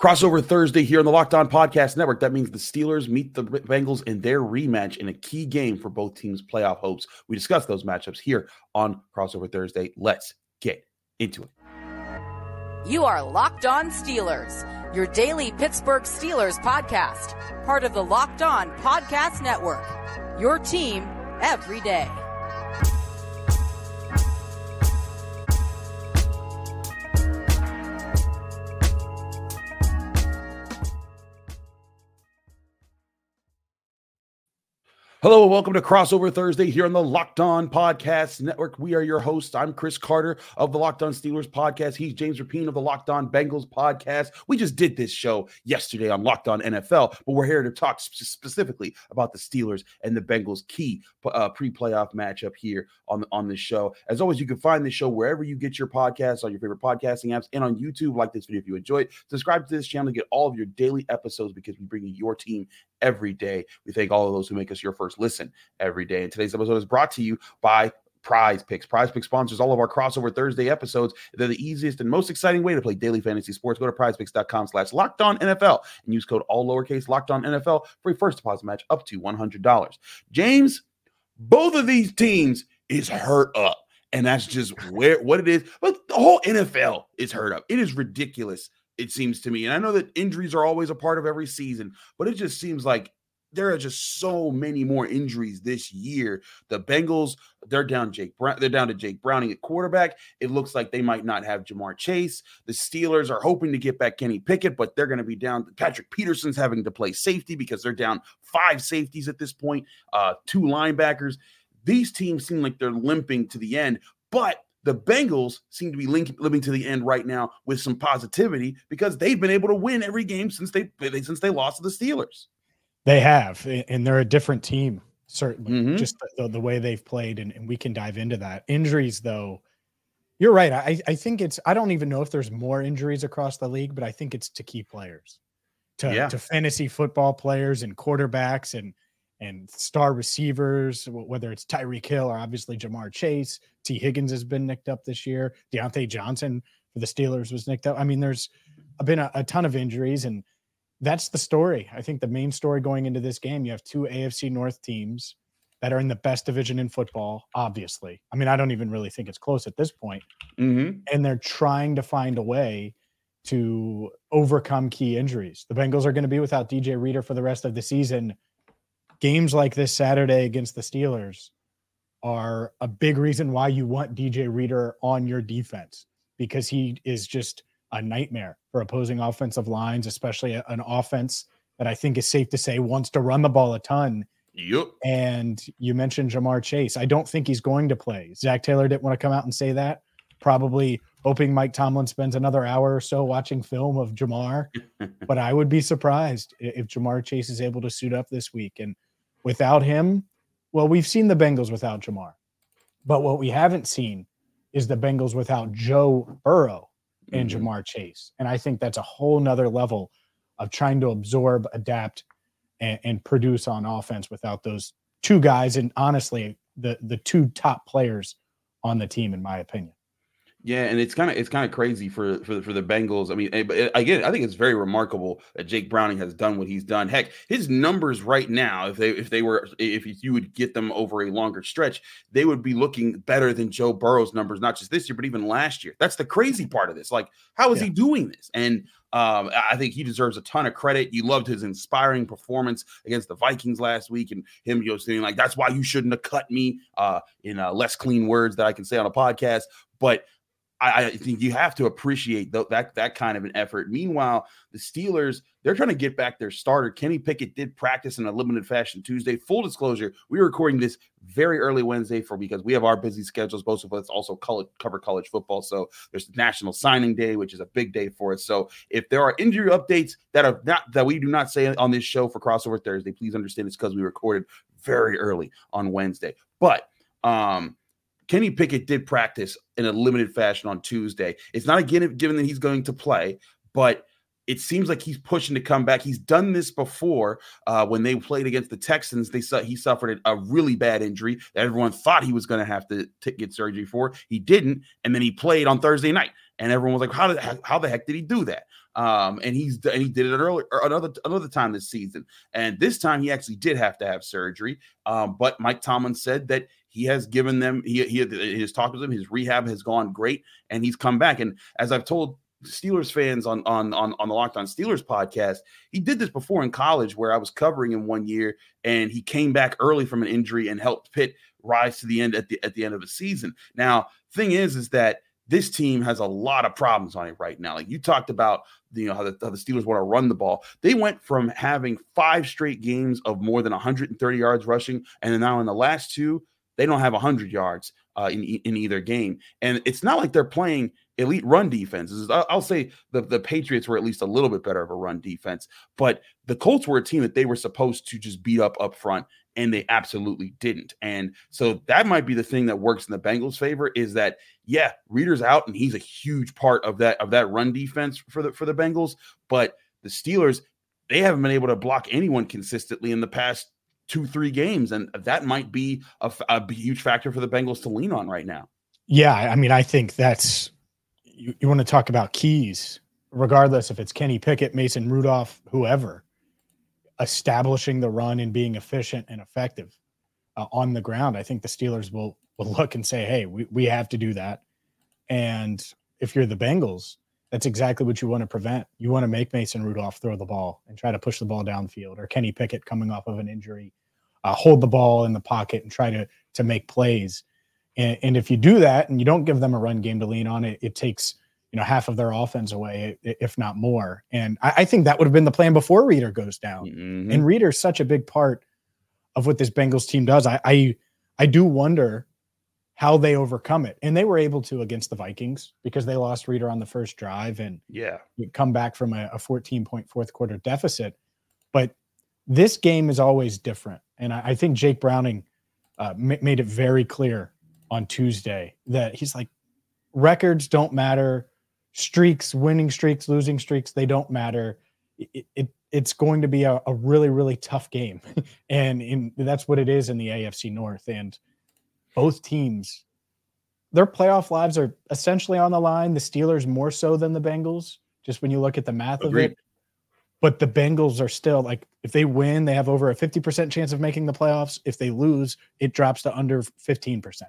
Crossover Thursday here on the Locked On Podcast Network. That means the Steelers meet the Bengals in their rematch in a key game for both teams' playoff hopes. We discuss those matchups here on Crossover Thursday. Let's get into it. You are Locked On Steelers, your daily Pittsburgh Steelers podcast, part of the Locked On Podcast Network. Your team every day. Hello and welcome to Crossover Thursday here on the Locked On Podcast Network. We are your hosts. I'm Chris Carter of the Locked On Steelers podcast. He's James Rapien of the Locked On Bengals podcast. We just did this show yesterday on Locked On NFL, but we're here to talk sp- specifically about the Steelers and the Bengals key uh, pre-playoff matchup here on on this show. As always, you can find this show wherever you get your podcasts on your favorite podcasting apps and on YouTube. Like this video if you enjoy it. Subscribe to this channel to get all of your daily episodes because we bring you your team every day. We thank all of those who make us your first listen every day. And today's episode is brought to you by Prize Picks. Prize Picks sponsors all of our crossover Thursday episodes. They're the easiest and most exciting way to play daily fantasy sports. Go to prizepicks.com slash locked on NFL and use code all lowercase locked on NFL for a first deposit match up to $100. James, both of these teams is hurt up. And that's just where what it is. But the whole NFL is hurt up. It is ridiculous it seems to me. And I know that injuries are always a part of every season, but it just seems like there are just so many more injuries this year. The Bengals, they're down Jake Brown, they're down to Jake Browning at quarterback. It looks like they might not have Ja'Marr Chase. The Steelers are hoping to get back Kenny Pickett, but they're going to be down. Patrick Peterson's having to play safety because they're down five safeties at this point, uh, two linebackers. These teams seem like they're limping to the end, but the Bengals seem to be link, living to the end right now with some positivity because they've been able to win every game since they since they lost to the Steelers. They have, and they're a different team, certainly. Mm-hmm. Just the, the, way they've played, and, and, we can dive into that. Injuries, though, you're right. I, I think it's. I don't even know if there's more injuries across the league, but I think it's to key players, to yeah. to fantasy football players and quarterbacks and and star receivers, whether it's Tyreek Hill or obviously Ja'Marr Chase. T. Higgins has been nicked up this year. Diontae Johnson for the Steelers was nicked up. I mean, there's been a, a, ton of injuries, and that's the story. I think the main story going into this game, you have two AFC North teams that are in the best division in football, obviously. I mean, I don't even really think it's close at this point. Mm-hmm. And they're trying to find a way to overcome key injuries. The Bengals are going to be without DJ Reader for the rest of the season games like this Saturday against the Steelers are a big reason why you want DJ Reader on your defense because he is just a nightmare for opposing offensive lines, especially an offense that I think is safe to say wants to run the ball a ton. Yep. And you mentioned Ja'Marr Chase. I don't think he's going to play. Zac Taylor didn't want to come out and say that. Probably hoping Mike Tomlin spends another hour or so watching film of Ja'Marr. but I would be surprised if Ja'Marr Chase is able to suit up this week. And without him, well, we've seen the Bengals without Ja'Marr. but what we haven't seen is the Bengals without Joe Burrow and mm-hmm. Ja'Marr Chase. And I think that's a whole nother level of trying to absorb, adapt, and, and produce on offense without those two guys. And honestly, the the two top players on the team, in my opinion. Yeah, and it's kind of it's kind of crazy for for for the Bengals. I mean, eh, again, I think it's very remarkable that Jake Browning has done what he's done. Heck, his numbers right now, if they if they were if you would get them over a longer stretch, they would be looking better than Joe Burrow's numbers, not just this year, but even last year. That's the crazy part of this. Like, how is yeah. he doing this? And um, I think he deserves a ton of credit. You loved his inspiring performance against the Vikings last week, and him you know saying like, "That's why you shouldn't have cut me." Uh, in uh, less clean words that I can say on a podcast, but I, I think you have to appreciate th- that that kind of an effort. Meanwhile, the Steelers they're trying to get back their starter. Kenny Pickett did practice in a limited fashion Tuesday. Full disclosure, we are recording this very early Wednesday for because we have our busy schedules. Both of us also college, cover college football, so there's National Signing Day, which is a big day for us. So if there are injury updates that are not that we do not say on this show for crossover Thursday, please understand it's because we recorded very early on Wednesday. But um Kenny Pickett did practice in a limited fashion on Tuesday. It's not a given, that he's going to play, but it seems like he's pushing to come back. He's done this before uh, when they played against the Texans. They saw he suffered a really bad injury that everyone thought he was going to have to t- get surgery for. He didn't, and then he played on Thursday night and everyone was like, "How did how the heck did he do that?" Um, and he's and he did it earlier another another time this season, and this time he actually did have to have surgery. Um, but Mike Tomlin said that he has given them he he has talked with them. His rehab has gone great, and he's come back. And as I've told Steelers fans on on on on the Locked On Steelers podcast. He did this before in college, where I was covering him one year, and he came back early from an injury and helped Pitt rise to the end at the at the end of the season. Now, thing is, is that this team has a lot of problems on it right now. Like you talked about, you know how the, how the Steelers want to run the ball. They went from having five straight games of more than 130 yards rushing, and now in the last two, they don't have 100 yards uh, in in either game. And it's not like they're playing elite run defenses. I'll say the, the Patriots were at least a little bit better of a run defense, but the Colts were a team that they were supposed to just beat up up front, and they absolutely didn't. And so that might be the thing that works in the Bengals' favor is that yeah, Reader's out, and he's a huge part of that of that run defense for the for the Bengals, but the Steelers they haven't been able to block anyone consistently in the past two three games, and that might be a, a huge factor for the Bengals to lean on right now. Yeah, I mean, I think that's you, you want to talk about keys, regardless if it's Kenny Pickett, Mason Rudolph, whoever, establishing the run and being efficient and effective uh, on the ground. I think the Steelers will will look and say, "Hey, we, we have to do that." And if you're the Bengals, that's exactly what you want to prevent. You want to make Mason Rudolph throw the ball and try to push the ball downfield, or Kenny Pickett coming off of an injury, uh, hold the ball in the pocket and try to to make plays. And, and, if you do that and you don't give them a run game to lean on, it, it takes you know half of their offense away, if not more. And I, I think that would have been the plan before Reader goes down. Mm-hmm. And Reader's such a big part of what this Bengals team does. I, I I do wonder how they overcome it. And they were able to against the Vikings because they lost Reader on the first drive and yeah, come back from a, a 14 point fourth quarter deficit. But this game is always different. And I, I think Jake Browning uh, m- made it very clear on Tuesday that he's like, records don't matter, streaks, winning streaks, losing streaks, they don't matter. It, it it's going to be a, a really really tough game, and in, that's what it is in the AFC North. And both teams, their playoff lives are essentially on the line. The Steelers more so than the Bengals, just when you look at the math Agreed. of it. But the Bengals are still like, if they win, they have over a 50% chance of making the playoffs. If they lose, it drops to under 15%.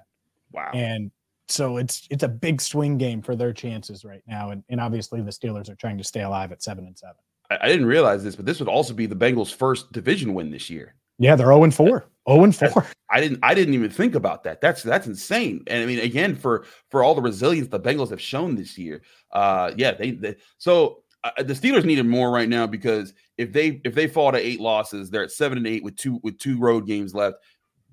Wow. And so it's it's a big swing game for their chances right now. And, and obviously the Steelers are trying to stay alive at seven and seven. I, I didn't realize this, but this would also be the Bengals' first division win this year. Yeah, they're 0 and 4. 0 and 4. I didn't I didn't even think about that. That's that's insane. And I mean, again, for for all the resilience the Bengals have shown this year, uh yeah, they, they so uh, the Steelers needed more right now because if they if they fall to eight losses, they're at seven and eight with two with two road games left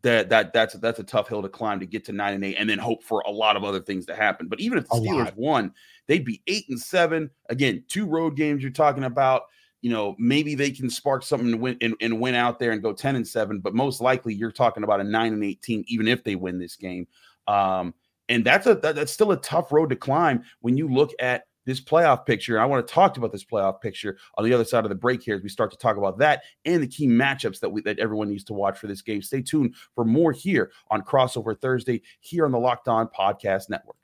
that that that's that's a tough hill to climb to get to nine and eight, and then hope for a lot of other things to happen. But even if the a Steelers lot. won, they'd be eight and seven. Again, two road games you're talking about. You know, maybe they can spark something win and, and win out there and go ten and seven. But most likely, you're talking about a nine and eighteen, even if they win this game. Um, and that's a that, that's still a tough road to climb when you look at this playoff picture. And I want to talk about this playoff picture on the other side of the break here as we start to talk about that and the key matchups that we that everyone needs to watch for this game. Stay tuned for more here on Crossover Thursday here on the Locked On Podcast Network.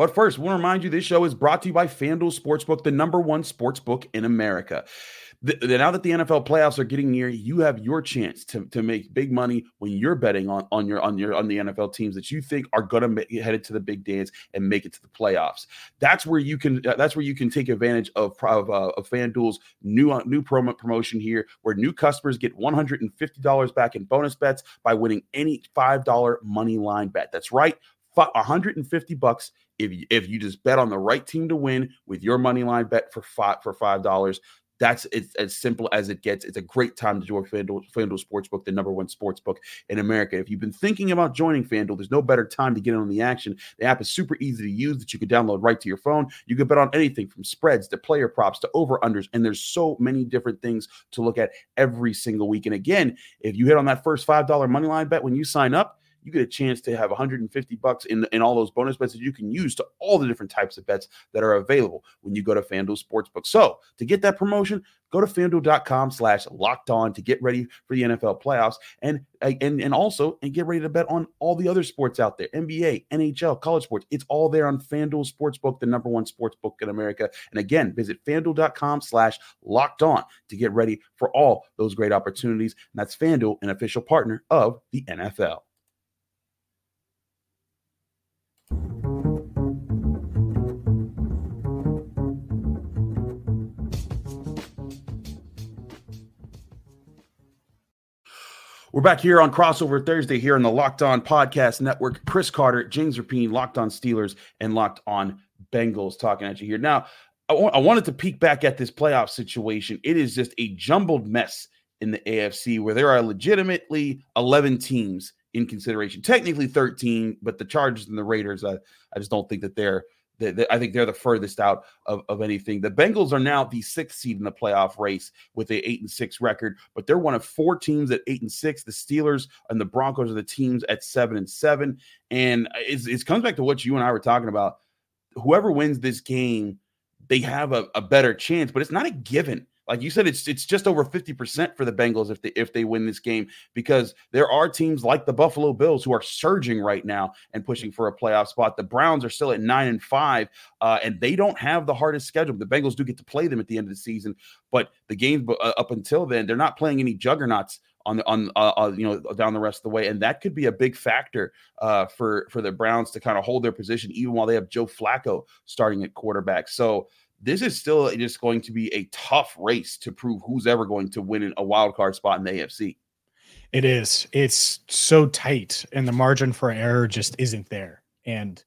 But first, to remind you this show is brought to you by FanDuel Sportsbook, the number one sportsbook in America the, now that the NFL playoffs are getting near, you have your chance to, to make big money when you're betting on, on your on your on the NFL teams that you think are going to head it to the big dance and make it to the playoffs. That's where you can that's where you can take advantage of of, uh, of FanDuel's new uh, new promo promotion here, where new customers get one hundred and fifty dollars back in bonus bets by winning any five dollar money line bet. That's right. 150 bucks if you, if you just bet on the right team to win with your money line bet for five for five dollars that's it's as simple as it gets. It's a great time to join FanDuel, FanDuel Sportsbook, the number one sportsbook in America. If you've been thinking about joining FanDuel, there's no better time to get in on the action. The app is super easy to use that you can download right to your phone. You can bet on anything from spreads to player props to over unders, and there's so many different things to look at every single week. And again, if you hit on that first five dollar money line bet when you sign up, you get a chance to have 150 bucks in, in all those bonus bets that you can use to all the different types of bets that are available when you go to FanDuel Sportsbook. So to get that promotion, go to fanduel.com slash locked on to get ready for the NFL playoffs and and and also and get ready to bet on all the other sports out there NBA, NHL, college sports. It's all there on FanDuel Sportsbook, the number one sports book in America. And again, visit fanduel.com slash locked on to get ready for all those great opportunities. And that's FanDuel, an official partner of the NFL. We're back here on Crossover Thursday here on the Locked On Podcast Network. Chris Carter, James Rapien, Locked On Steelers, and Locked On Bengals talking at you here. Now, I, w- I wanted to peek back at this playoff situation. It is just a jumbled mess in the AFC where there are legitimately 11 teams in consideration. Technically 13, but the Chargers and the Raiders, I, I just don't think that they're – I think they're the furthest out of, of anything. The Bengals are now the sixth seed in the playoff race with a eight and six record, but they're one of four teams at eight and six. The Steelers and the Broncos are the teams at seven and seven. And it comes back to what you and I were talking about. Whoever wins this game, they have a, a better chance, but it's not a given like you said, it's it's just over 50% for the Bengals if they if they win this game because there are teams like the Buffalo Bills who are surging right now and pushing for a playoff spot. The Browns are still at nine and five, uh, and they don't have the hardest schedule. The Bengals do get to play them at the end of the season, but the games uh, up until then, they're not playing any juggernauts on the on uh, uh, you know down the rest of the way, and that could be a big factor uh, for for the Browns to kind of hold their position even while they have Joe Flacco starting at quarterback. So this is still just going to be a tough race to prove who's ever going to win a wild card spot in the AFC. It is. It's so tight, and the margin for error just isn't there. And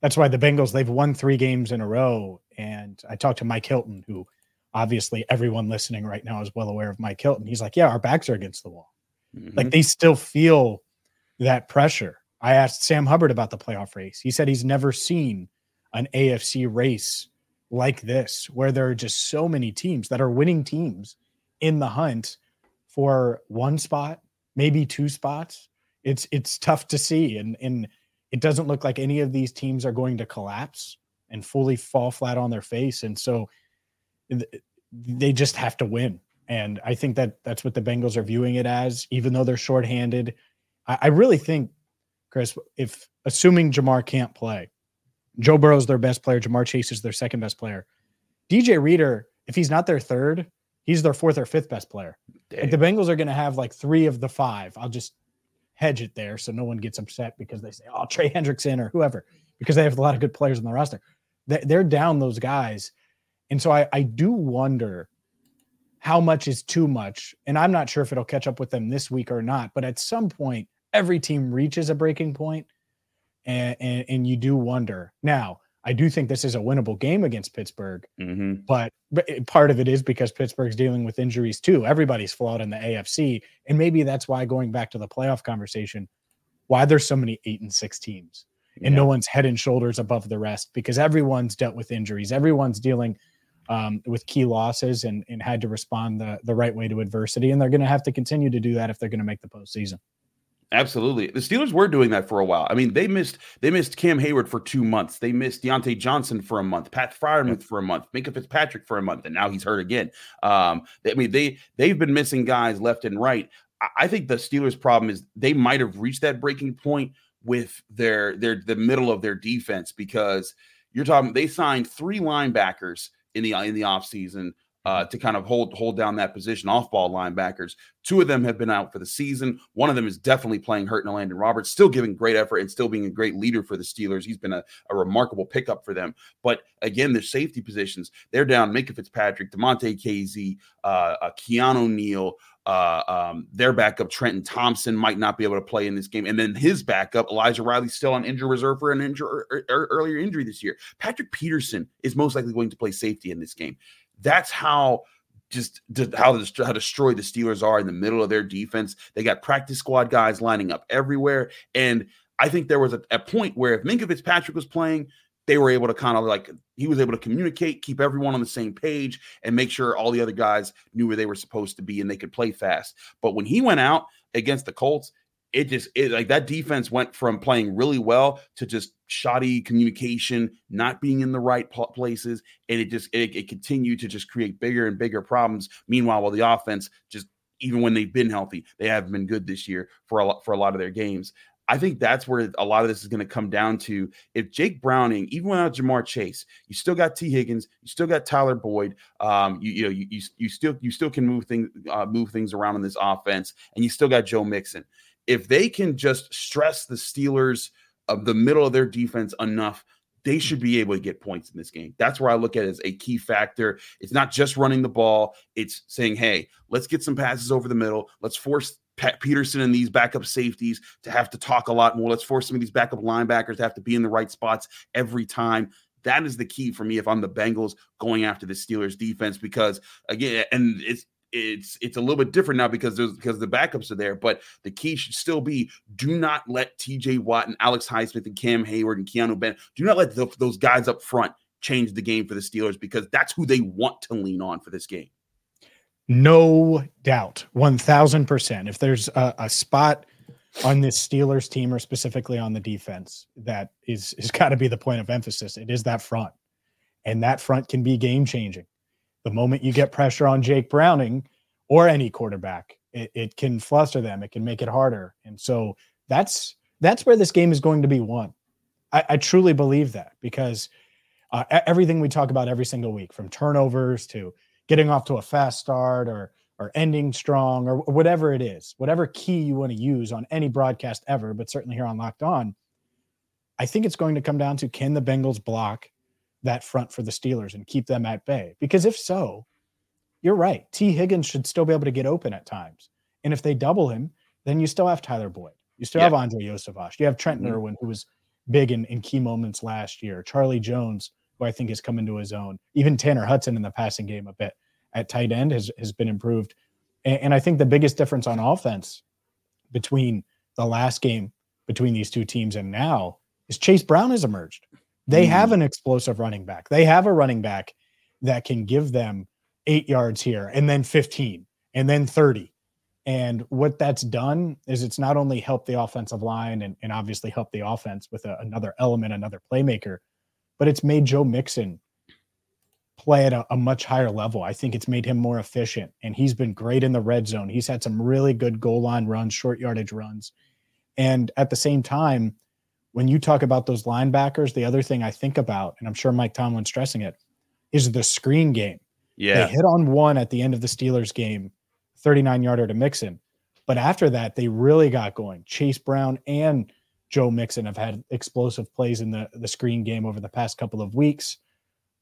that's why the Bengals they've won three games in a row. And I talked to Mike Hilton, who obviously everyone listening right now is well aware of Mike Hilton. He's like, "Yeah, our backs are against the wall. Mm-hmm. Like they still feel that pressure." I asked Sam Hubbard about the playoff race. He said he's never seen an AFC race like this, where there are just so many teams that are winning teams in the hunt for one spot, maybe two spots. It's it's tough to see, and and it doesn't look like any of these teams are going to collapse and fully fall flat on their face, and so they just have to win. And I think that that's what the Bengals are viewing it as, even though they're shorthanded. I, I really think, Chris, if assuming Ja'Marr can't play, Joe Burrow's their best player. Ja'Marr Chase is their second best player. DJ Reader, if he's not their third, he's their fourth or fifth best player. Like the Bengals are going to have like three of the five. I'll just hedge it there so no one gets upset because they say, oh, Trey Hendrickson or whoever, because they have a lot of good players on the roster. They're down those guys. And so I, I do wonder how much is too much. And I'm not sure if it'll catch up with them this week or not. But at some point, every team reaches a breaking point and, and, and you do wonder. Now, I do think this is a winnable game against Pittsburgh, mm-hmm. but, but part of it is because Pittsburgh's dealing with injuries too. Everybody's flawed in the AFC, and maybe that's why going back to the playoff conversation, why there's so many eight and six teams, and yeah. no one's head and shoulders above the rest because everyone's dealt with injuries, everyone's dealing um, with key losses, and and had to respond the the right way to adversity, and they're going to have to continue to do that if they're going to make the postseason. Absolutely. The Steelers were doing that for a while. I mean, they missed they missed Cam Heyward for two months. They missed Diontae Johnson for a month, Pat Freiermuth for a month, Minkah Fitzpatrick for a month, and now he's hurt again. Um, they, I mean, they they've been missing guys left and right. I, I think the Steelers' problem is they might have reached that breaking point with their their the middle of their defense because you're talking they signed three linebackers in the in the offseason uh, to kind of hold hold down that position, off ball linebackers. Two of them have been out for the season. One of them is definitely playing hurt in Landon Roberts, still giving great effort and still being a great leader for the Steelers. He's been a, a remarkable pickup for them. But again, their safety positions, they're down Minkah Fitzpatrick, Damontae Kazee, uh, uh, Keanu Neal, uh, um, their backup Trenton Thompson might not be able to play in this game, and then his backup Elijah Riley still on injury reserve for an injury er, er, earlier injury this year. Patrick Peterson is most likely going to play safety in this game. That's how just how how destroy the Steelers are in the middle of their defense. They got practice squad guys lining up everywhere, and I think there was a, a point where if Minkah Fitzpatrick was playing, they were able to kind of like he was able to communicate, keep everyone on the same page, and make sure all the other guys knew where they were supposed to be and they could play fast. But when he went out against the Colts, it just it, like that defense went from playing really well to just shoddy communication, not being in the right places, and it just it, it continued to just create bigger and bigger problems. Meanwhile, while the offense just even when they've been healthy, they haven't been good this year for a lot for a lot of their games. I think that's where a lot of this is going to come down to. If Jake Browning, even without Ja'Marr Chase, you still got T. Higgins, you still got Tyler Boyd. Um, you, you know, you, you, you still you still can move things uh, move things around in this offense, and you still got Joe Mixon. If they can just stress the Steelers of the middle of their defense enough, they should be able to get points in this game. That's where I look at it as a key factor. It's not just running the ball; it's saying, "Hey, let's get some passes over the middle. Let's force Pat Peterson and these backup safeties to have to talk a lot more. Let's force some of these backup linebackers to have to be in the right spots every time. That is the key for me if I'm the Bengals going after the Steelers defense because again, and it's it's it's a little bit different now because there's because the backups are there, but the key should still be do not let TJ Watt and Alex Highsmith and Cam Heyward and Keeanu Benton do not let the, those guys up front change the game for the Steelers because that's who they want to lean on for this game. No doubt, one thousand percent. If there's a, a, spot on this Steelers team, or specifically on the defense, that is is got to be the point of emphasis. It is that front, and that front can be game changing. The moment you get pressure on Jake Browning or any quarterback, it, it can fluster them. It can make it harder, and so that's that's where this game is going to be won. I, I truly believe that because uh, everything we talk about every single week, from turnovers to getting off to a fast start or or ending strong or whatever it is, whatever key you want to use on any broadcast ever, but certainly here on Locked On, I think it's going to come down to can the Bengals block that front for the Steelers and keep them at bay? Because if so, you're right. T. Higgins should still be able to get open at times. And if they double him, then you still have Tyler Boyd. You still have Andrei Iosivas. You have Trent mm-hmm. Irwin, who was big in, in key moments last year. Charlie Jones, who I think has come into his own. Even Tanner Hudson in the passing game a bit at tight end has, has been improved. And, and I think the biggest difference on offense between the last game between these two teams and now is Chase Brown has emerged. They mm. have an explosive running back. They have a running back that can give them eight yards here and then 15 and then 30. And what that's done is it's not only helped the offensive line and, and obviously helped the offense with a, another element, another playmaker, but it's made Joe Mixon play at a, a, much higher level. I think it's made him more efficient, and he's been great in the red zone. He's had some really good goal line runs, short yardage runs. And at the same time, when you talk about those linebackers, the other thing I think about, and I'm sure Mike Tomlin's stressing it, is the screen game. Yeah. They hit on one at the end of the Steelers game, 39 yarder to Mixon. But after that, they really got going. Chase Brown and Joe Mixon have had explosive plays in the, the screen game over the past couple of weeks.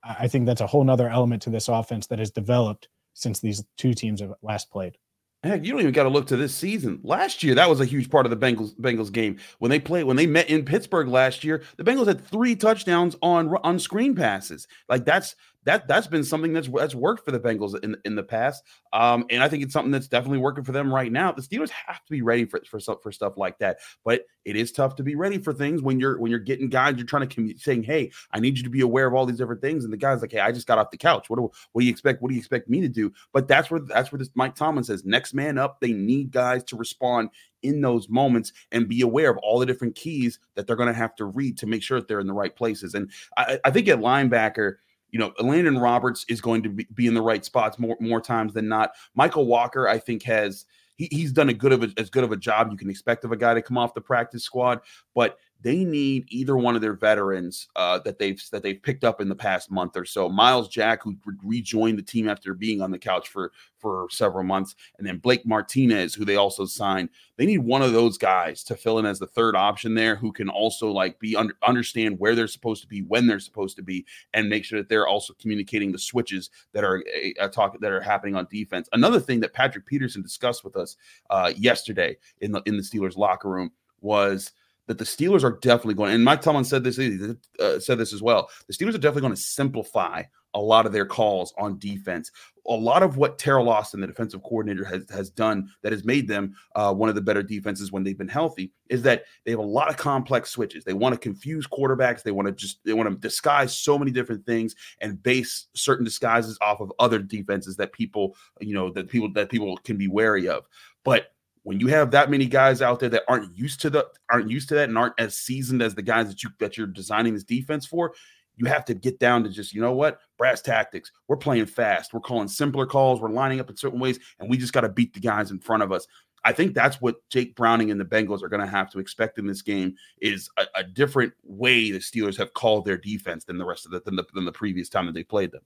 I think that's a whole nother element to this offense that has developed since these two teams have last played. Heck, you don't even got to look to this season. Last year, that was a huge part of the Bengals Bengals game when they played when they met in Pittsburgh last year. The Bengals had three touchdowns on on screen passes. Like that's that that's been something that's that's worked for the Bengals in in the past. Um, and I think it's something that's definitely working for them right now. The Steelers have to be ready for for stuff for stuff like that. But it is tough to be ready for things when you're when you're getting guys. You're trying to saying, "Hey, I need you to be aware of all these different things." And the guy's like, "Hey, I just got off the couch. What do what do you expect? What do you expect me to do?" But that's where that's where this Mike Tomlin says, "Next man up." They need guys to respond in those moments and be aware of all the different keys that they're going to have to read to make sure that they're in the right places. And I, I think at linebacker you know, Landon Roberts is going to be, be in the right spots more more times than not. Mykal Walker, I think, has he, he's done a good of a, as good of a job you can expect of a guy to come off the practice squad, but they need either one of their veterans uh, that they've that they've picked up in the past month or so. Myles Jack, who rejoined the team after being on the couch for for several months, and then Blake Martinez, who they also signed. They need one of those guys to fill in as the third option there, who can also like be under, understand where they're supposed to be, when they're supposed to be, and make sure that they're also communicating the switches that are uh, talk that are happening on defense. Another thing that Patrick Peterson discussed with us uh, yesterday in the in the Steelers locker room was that the Steelers are definitely going. And Mike Tomlin said this uh, said this as well. The Steelers are definitely going to simplify a lot of their calls on defense. A lot of what Teryl Austin, the defensive coordinator, has, has done that has made them uh, one of the better defenses when they've been healthy is that they have a lot of complex switches. They want to confuse quarterbacks. They want to just they want to disguise so many different things and base certain disguises off of other defenses that people you know that people that people can be wary of. But when you have that many guys out there that aren't used to the aren't used to that and aren't as seasoned as the guys that you that you're designing this defense for, you have to get down to just, you know what, brass tactics. We're playing fast. We're calling simpler calls. We're lining up in certain ways, and we just got to beat the guys in front of us. I think that's what Jake Browning and the Bengals are going to have to expect in this game is a, a, different way the Steelers have called their defense than the rest of the than, the than the previous time that they played them.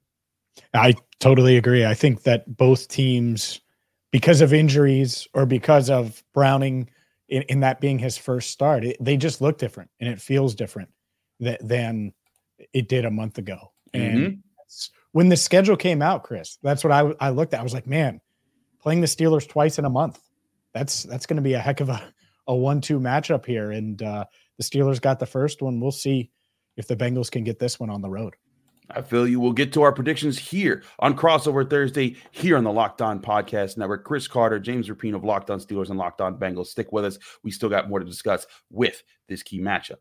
I totally agree. I think that both teams because of injuries or because of Browning in, in that being his first start, it, they just look different and it feels different that, than it did a month ago. And mm-hmm. when the schedule came out, Chris, that's what I, I looked at. I was like, man, playing the Steelers twice in a month, that's that's going to be a heck of a, a one-two matchup here. And uh, the Steelers got the first one. We'll see if the Bengals can get this one on the road. I feel you. We'll get to our predictions here on Crossover Thursday here on the Locked On Podcast Network. Chris Carter, James Rapien of Locked On Steelers and Locked On Bengals. Stick with us. We still got more to discuss with this key matchup.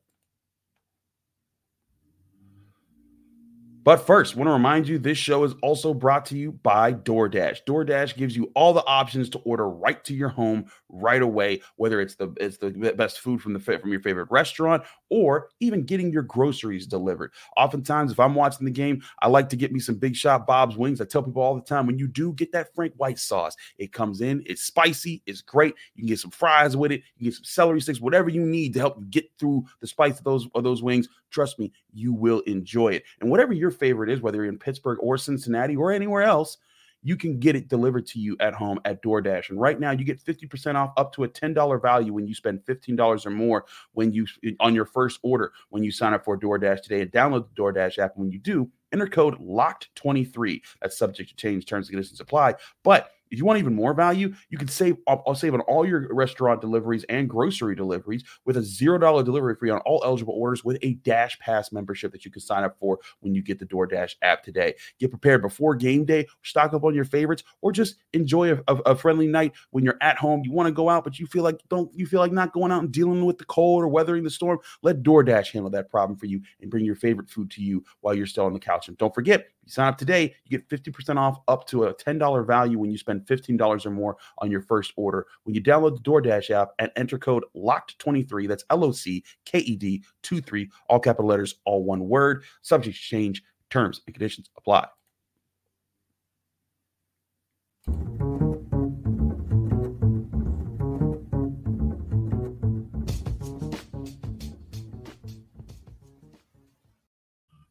But first, want to remind you this show is also brought to you by DoorDash. DoorDash gives you all the options to order right to your home right away, whether it's the it's the best food from the from your favorite restaurant or even getting your groceries delivered. Oftentimes, if I'm watching the game, I like to get me some Big Shot Bob's wings. I tell people all the time when you do get that Frank White sauce, it comes in, it's spicy, it's great. You can get some fries with it, you can get some celery sticks, whatever you need to help you get through the spice of those of those wings. Trust me, you will enjoy it. And whatever your favorite is, whether you're in Pittsburgh or Cincinnati or anywhere else, you can get it delivered to you at home at DoorDash. And right now, you get 50% off up to a $10 value when you spend $15 or more when you eh, on your first order when you sign up for DoorDash today and download the DoorDash app. when you do, enter code LOCKED23. That's subject to change, terms and conditions apply. But if you want even more value, you can save. I'll, I'll, uh, save on all your restaurant deliveries and grocery deliveries with a zero dollar delivery fee on all eligible orders with a Dash Pass membership that you can sign up for when you get the DoorDash app today. Get prepared before game day, stock up on your favorites, or just enjoy a, a, a friendly night when you're at home. You want to go out, but you feel like don't you feel like not going out and dealing with the cold or weathering the storm? Let DoorDash handle that problem for you and bring your favorite food to you while you're still on the couch. And don't forget, you sign up today, you get 50% off up to a $10 value when you spend $15 or more on your first order. When you download the DoorDash app and enter code LOCKED23, that's L O C K E D 23, all capital letters, all one word. Subject change, terms and conditions apply.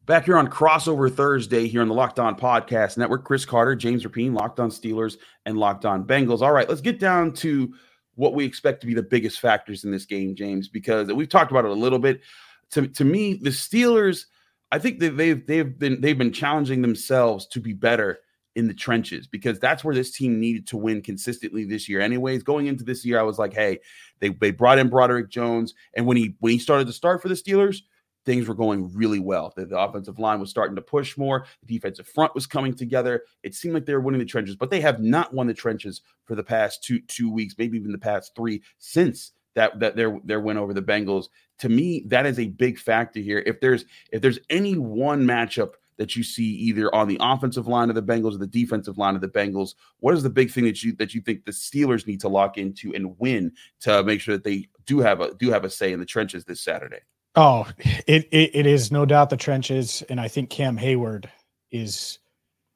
Back here on Crossover Thursday here on the Locked On Podcast Network, Chris Carter, James Rapien, Locked On Steelers, and Locked On Bengals. All right, let's get down to what we expect to be the biggest factors in this game, James, because we've talked about it a little bit. To, to me, the Steelers, I think that they've they've been they've been challenging themselves to be better in the trenches because that's where this team needed to win consistently this year. Anyways, going into this year, I was like, hey, they, they brought in Broderick Jones, and when he when he started to start for the Steelers – things were going really well. The, the, offensive line was starting to push more. The defensive front was coming together. It seemed like they were winning the trenches, but they have not won the trenches for the past two two weeks, maybe even the past three since that that their their win over the Bengals. To me, that is a big factor here. If there's if there's any one matchup that you see either on the offensive line of the Bengals or the defensive line of the Bengals, what is the big thing that you that you think the Steelers need to lock into and win to make sure that they do have a do have a say in the trenches this Saturday? Oh, it, it, it is no doubt the trenches, and I think Cam Heyward is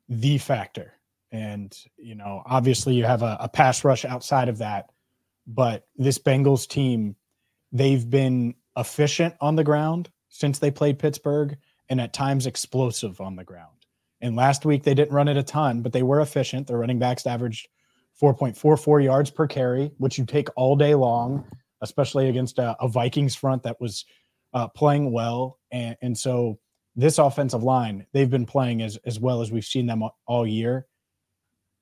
the factor. And you know, obviously, you have a, a pass rush outside of that, but this Bengals team, they've been efficient on the ground since they played Pittsburgh, and at times explosive on the ground. And last week they didn't run it a ton, but they were efficient. Their running backs averaged 4.44 yards per carry, which you take all day long, especially against a, a Vikings front that was uh, playing well, and, and so this offensive line they've been playing as as well as we've seen them all year.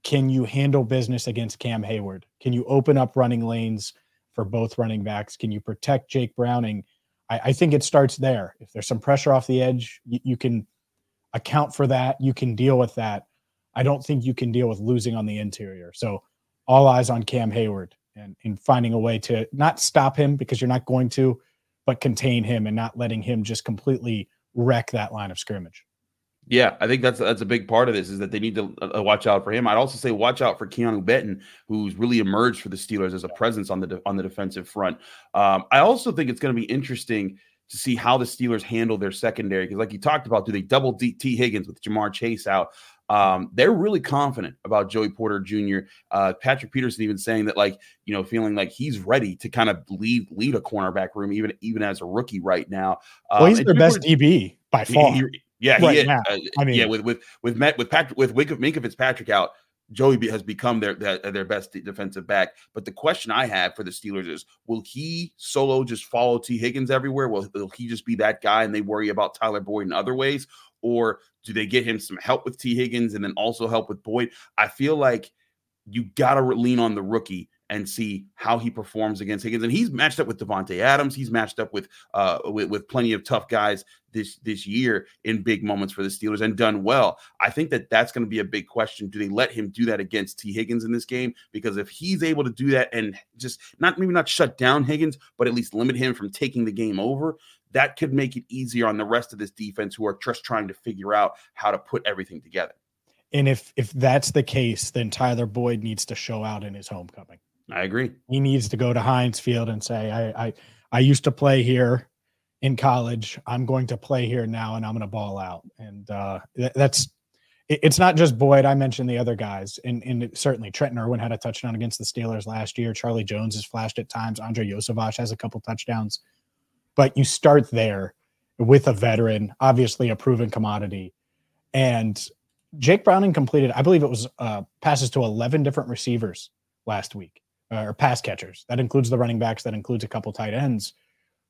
Can you handle business against Cam Heyward? Can you open up running lanes for both running backs? Can you protect Jake Browning? I, I think it starts there. If there's some pressure off the edge, you, you can account for that. You can deal with that. I don't think you can deal with losing on the interior. So all eyes on Cam Heyward and, and finding a way to not stop him because you're not going to, but contain him and not letting him just completely wreck that line of scrimmage. Yeah, I think that's that's a big part of this is that they need to uh, watch out for him. I'd also say watch out for Keeanu Benton, who's really emerged for the Steelers as a presence on the de- on the defensive front. Um, I also think it's going to be interesting to see how the Steelers handle their secondary because, like you talked about, do they double D- Tee Higgins with Ja'Marr Chase out? Um, they're really confident about Joey Porter Jr. Uh, Patrick Peterson even saying that, like, you know, feeling like he's ready to kind of lead lead a cornerback room, even even as a rookie right now. Um, well, he's their best DB by far. He, he, yeah, right he, uh, I mean, yeah, with with with Met with Patrick with Wink, Minkah Fitzpatrick out, Joey has become their, their, their best defensive back. But the question I have for the Steelers is: Will he solo just follow Tee Higgins everywhere? Will, will he just be that guy, and they worry about Tyler Boyd in other ways, or do they get him some help with T. Higgins and then also help with Boyd? I feel like you got to lean on the rookie and see how he performs against Higgins. And he's matched up with Davante Adams. He's matched up with uh with, with plenty of tough guys this this year in big moments for the Steelers and done well. I think that that's going to be a big question. Do they let him do that against T Higgins in this game? Because if he's able to do that and just not maybe not shut down Higgins, but at least limit him from taking the game over, that could make it easier on the rest of this defense who are just trying to figure out how to put everything together. And if if that's the case, then Tyler Boyd needs to show out in his homecoming. I agree. He needs to go to Heinz Field and say, I I, I used to play here in college. I'm going to play here now and I'm going to ball out. And uh, that's it's not just Boyd. I mentioned the other guys, and, and certainly Trenton Irwin had a touchdown against the Steelers last year. Charlie Jones has flashed at times. Andrei Iosivas has a couple touchdowns but you start there with a veteran, obviously a proven commodity. And Jake Browning completed, I believe it was uh, passes to 11 different receivers last week, uh, or pass catchers. That includes the running backs, that includes a couple tight ends.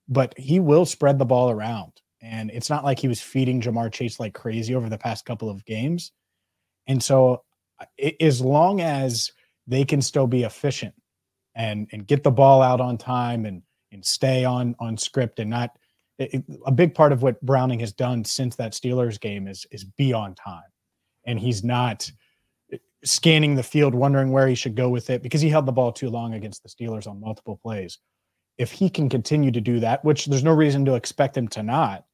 But he will spread the ball around. And it's not like he was feeding Ja'Marr Chase like crazy over the past couple of games. And so, as long as they can still be efficient and and get the ball out on time and and stay on on script and not it, a big part of what Browning has done since that Steelers game is is be on time, and he's not scanning the field wondering where he should go with it because he held the ball too long against the Steelers on multiple plays. If he can continue to do that, which there's no reason to expect him to not,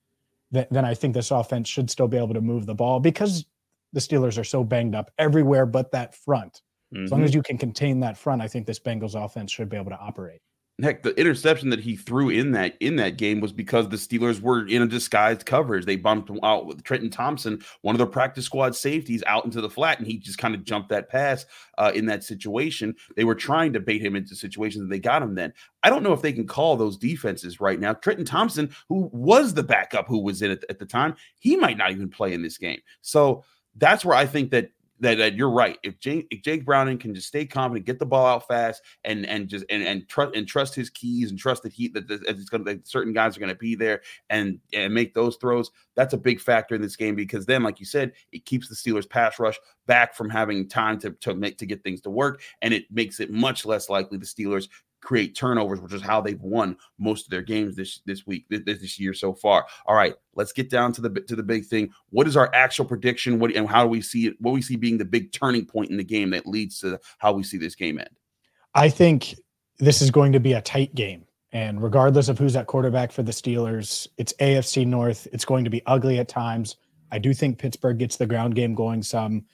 then, then I think this offense should still be able to move the ball because the Steelers are so banged up everywhere but that front. Mm-hmm. As long mm-hmm. as you can contain that front, I think this Bengals offense should be able to operate heck, the interception that he threw in that in that game was because the Steelers were in a disguised coverage. They bumped out with Trenton Thompson, one of their practice squad safeties, out into the flat, and he just kind of jumped that pass uh, in that situation. They were trying to bait him into situations, and they got him. Then I don't know if they can call those defenses right now. Trenton Thompson, who was the backup who was in it at the time, he might not even play in this game. So that's where I think that that, that you're right. If Jake, if Jake Browning can just stay confident, get the ball out fast, and and just and and trust and trust his keys and trust that he that, that it's going that certain guys are going to be there and and make those throws. That's a big factor in this game because then, like you said, it keeps the Steelers pass rush back from having time to to make to get things to work, and it makes it much less likely the Steelers create turnovers, which is how they've won most of their games this this week this, this year so far. All right, let's get down to the to the big thing. What is our actual prediction? What and how do we see it? What we see being the big turning point in the game that leads to how we see this game end? I think this is going to be a tight game. And regardless of who's at quarterback for the Steelers, it's AFC North. It's going to be ugly at times. I do think Pittsburgh gets the ground game going some.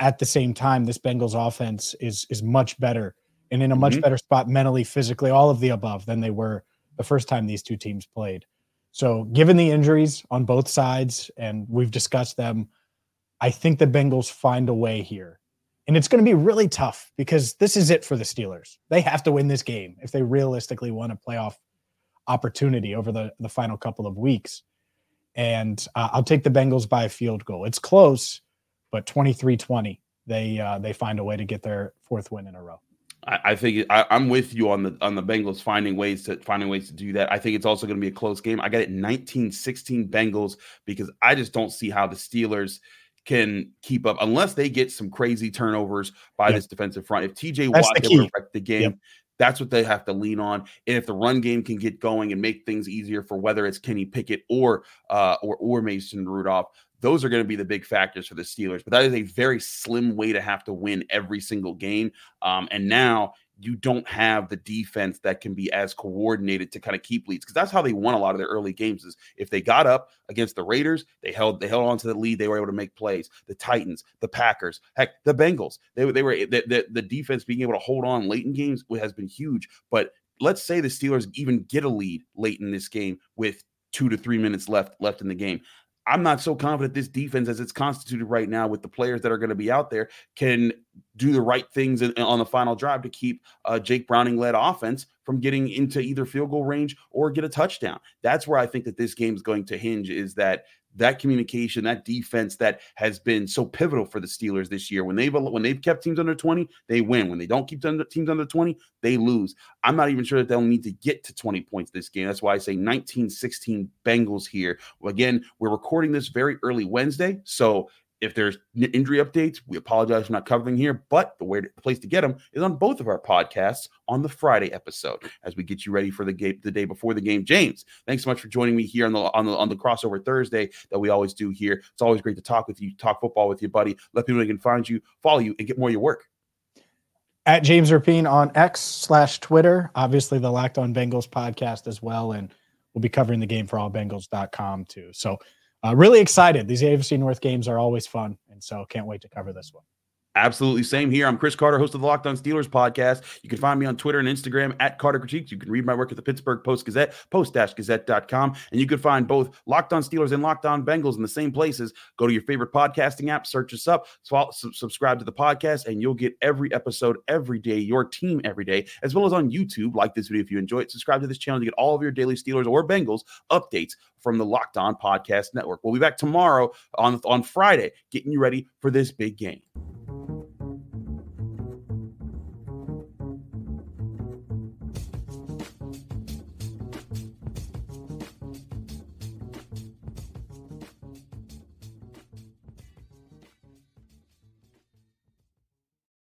At the same time, this Bengals offense is is much better and in a much mm-hmm. better spot mentally, physically, all of the above than they were the first time these two teams played. So, given the injuries on both sides, and we've discussed them, I think the Bengals find a way here. And it's going to be really tough because this is it for the Steelers. They have to win this game if they realistically want a playoff opportunity over the, the final couple of weeks. And uh, I'll take the Bengals by a field goal. It's close, but 23 20. They, uh, they find a way to get their fourth win in a row. I, I think I, am with you on the on the Bengals finding ways to finding ways to do that. I think it's also going to be a close game. I got it 19-16 Bengals because I just don't see how the Steelers can keep up unless they get some crazy turnovers by yep. this defensive front. If TJ Watt can wreck the game, yep. that's what they have to lean on. And if the run game can get going and make things easier for whether it's Kenny Pickett or uh, or or Mason Rudolph, those are going to be the big factors for the Steelers. But that is a very slim way to have to win every single game. Um, and now you don't have the defense that can be as coordinated to kind of keep leads because that's how they won a lot of their early games is if they got up against the Raiders they held they held on to the lead they were able to make plays the Titans the Packers heck the Bengals they, they were the, the, the defense being able to hold on late in games has been huge but let's say the Steelers even get a lead late in this game with two to three minutes left left in the game I'm not so confident this defense, as it's constituted right now, with the players that are going to be out there, can do the right things in, on the final drive to keep uh, Jake Browning led offense from getting into either field goal range or get a touchdown. That's where I think that this game is going to hinge. Is that that communication, that defense that has been so pivotal for the Steelers this year. When they've when they've kept teams under 20, they win. When they don't keep teams under 20, they lose. I'm not even sure that they'll need to get to 20 points this game. That's why I say 19-16 Bengals here. Again, we're recording this very early Wednesday, so if there's injury updates, we apologize for not covering here, but the way to, the place to get them is on both of our podcasts on the Friday episode as we get you ready for the game the day before the game. James, thanks so much for joining me here on the on the on the crossover Thursday that we always do here. It's always great to talk with you, talk football with you, buddy. Let people know they can find you, follow you, and get more of your work. At James Rapien on X slash Twitter, obviously the Locked On Bengals podcast as well, and we'll be covering the game for allbengals.com too. So Uh, really excited. These AFC North games are always fun, and so can't wait to cover this one. Absolutely. Same here. I'm Chris Carter, host of the Locked On Steelers podcast. You can find me on Twitter and Instagram at Carter Critiques. You can read my work at the Pittsburgh Post Gazette, post-gazette.com. And you can find both Locked On Steelers and Locked On Bengals in the same places. Go to your favorite podcasting app, search us up, subscribe to the podcast, and you'll get every episode every day, your team every day, as well as on YouTube. Like this video if you enjoy it. Subscribe to this channel to get all of your daily Steelers or Bengals updates from the Locked On Podcast Network. We'll be back tomorrow on, on Friday, getting you ready for this big game.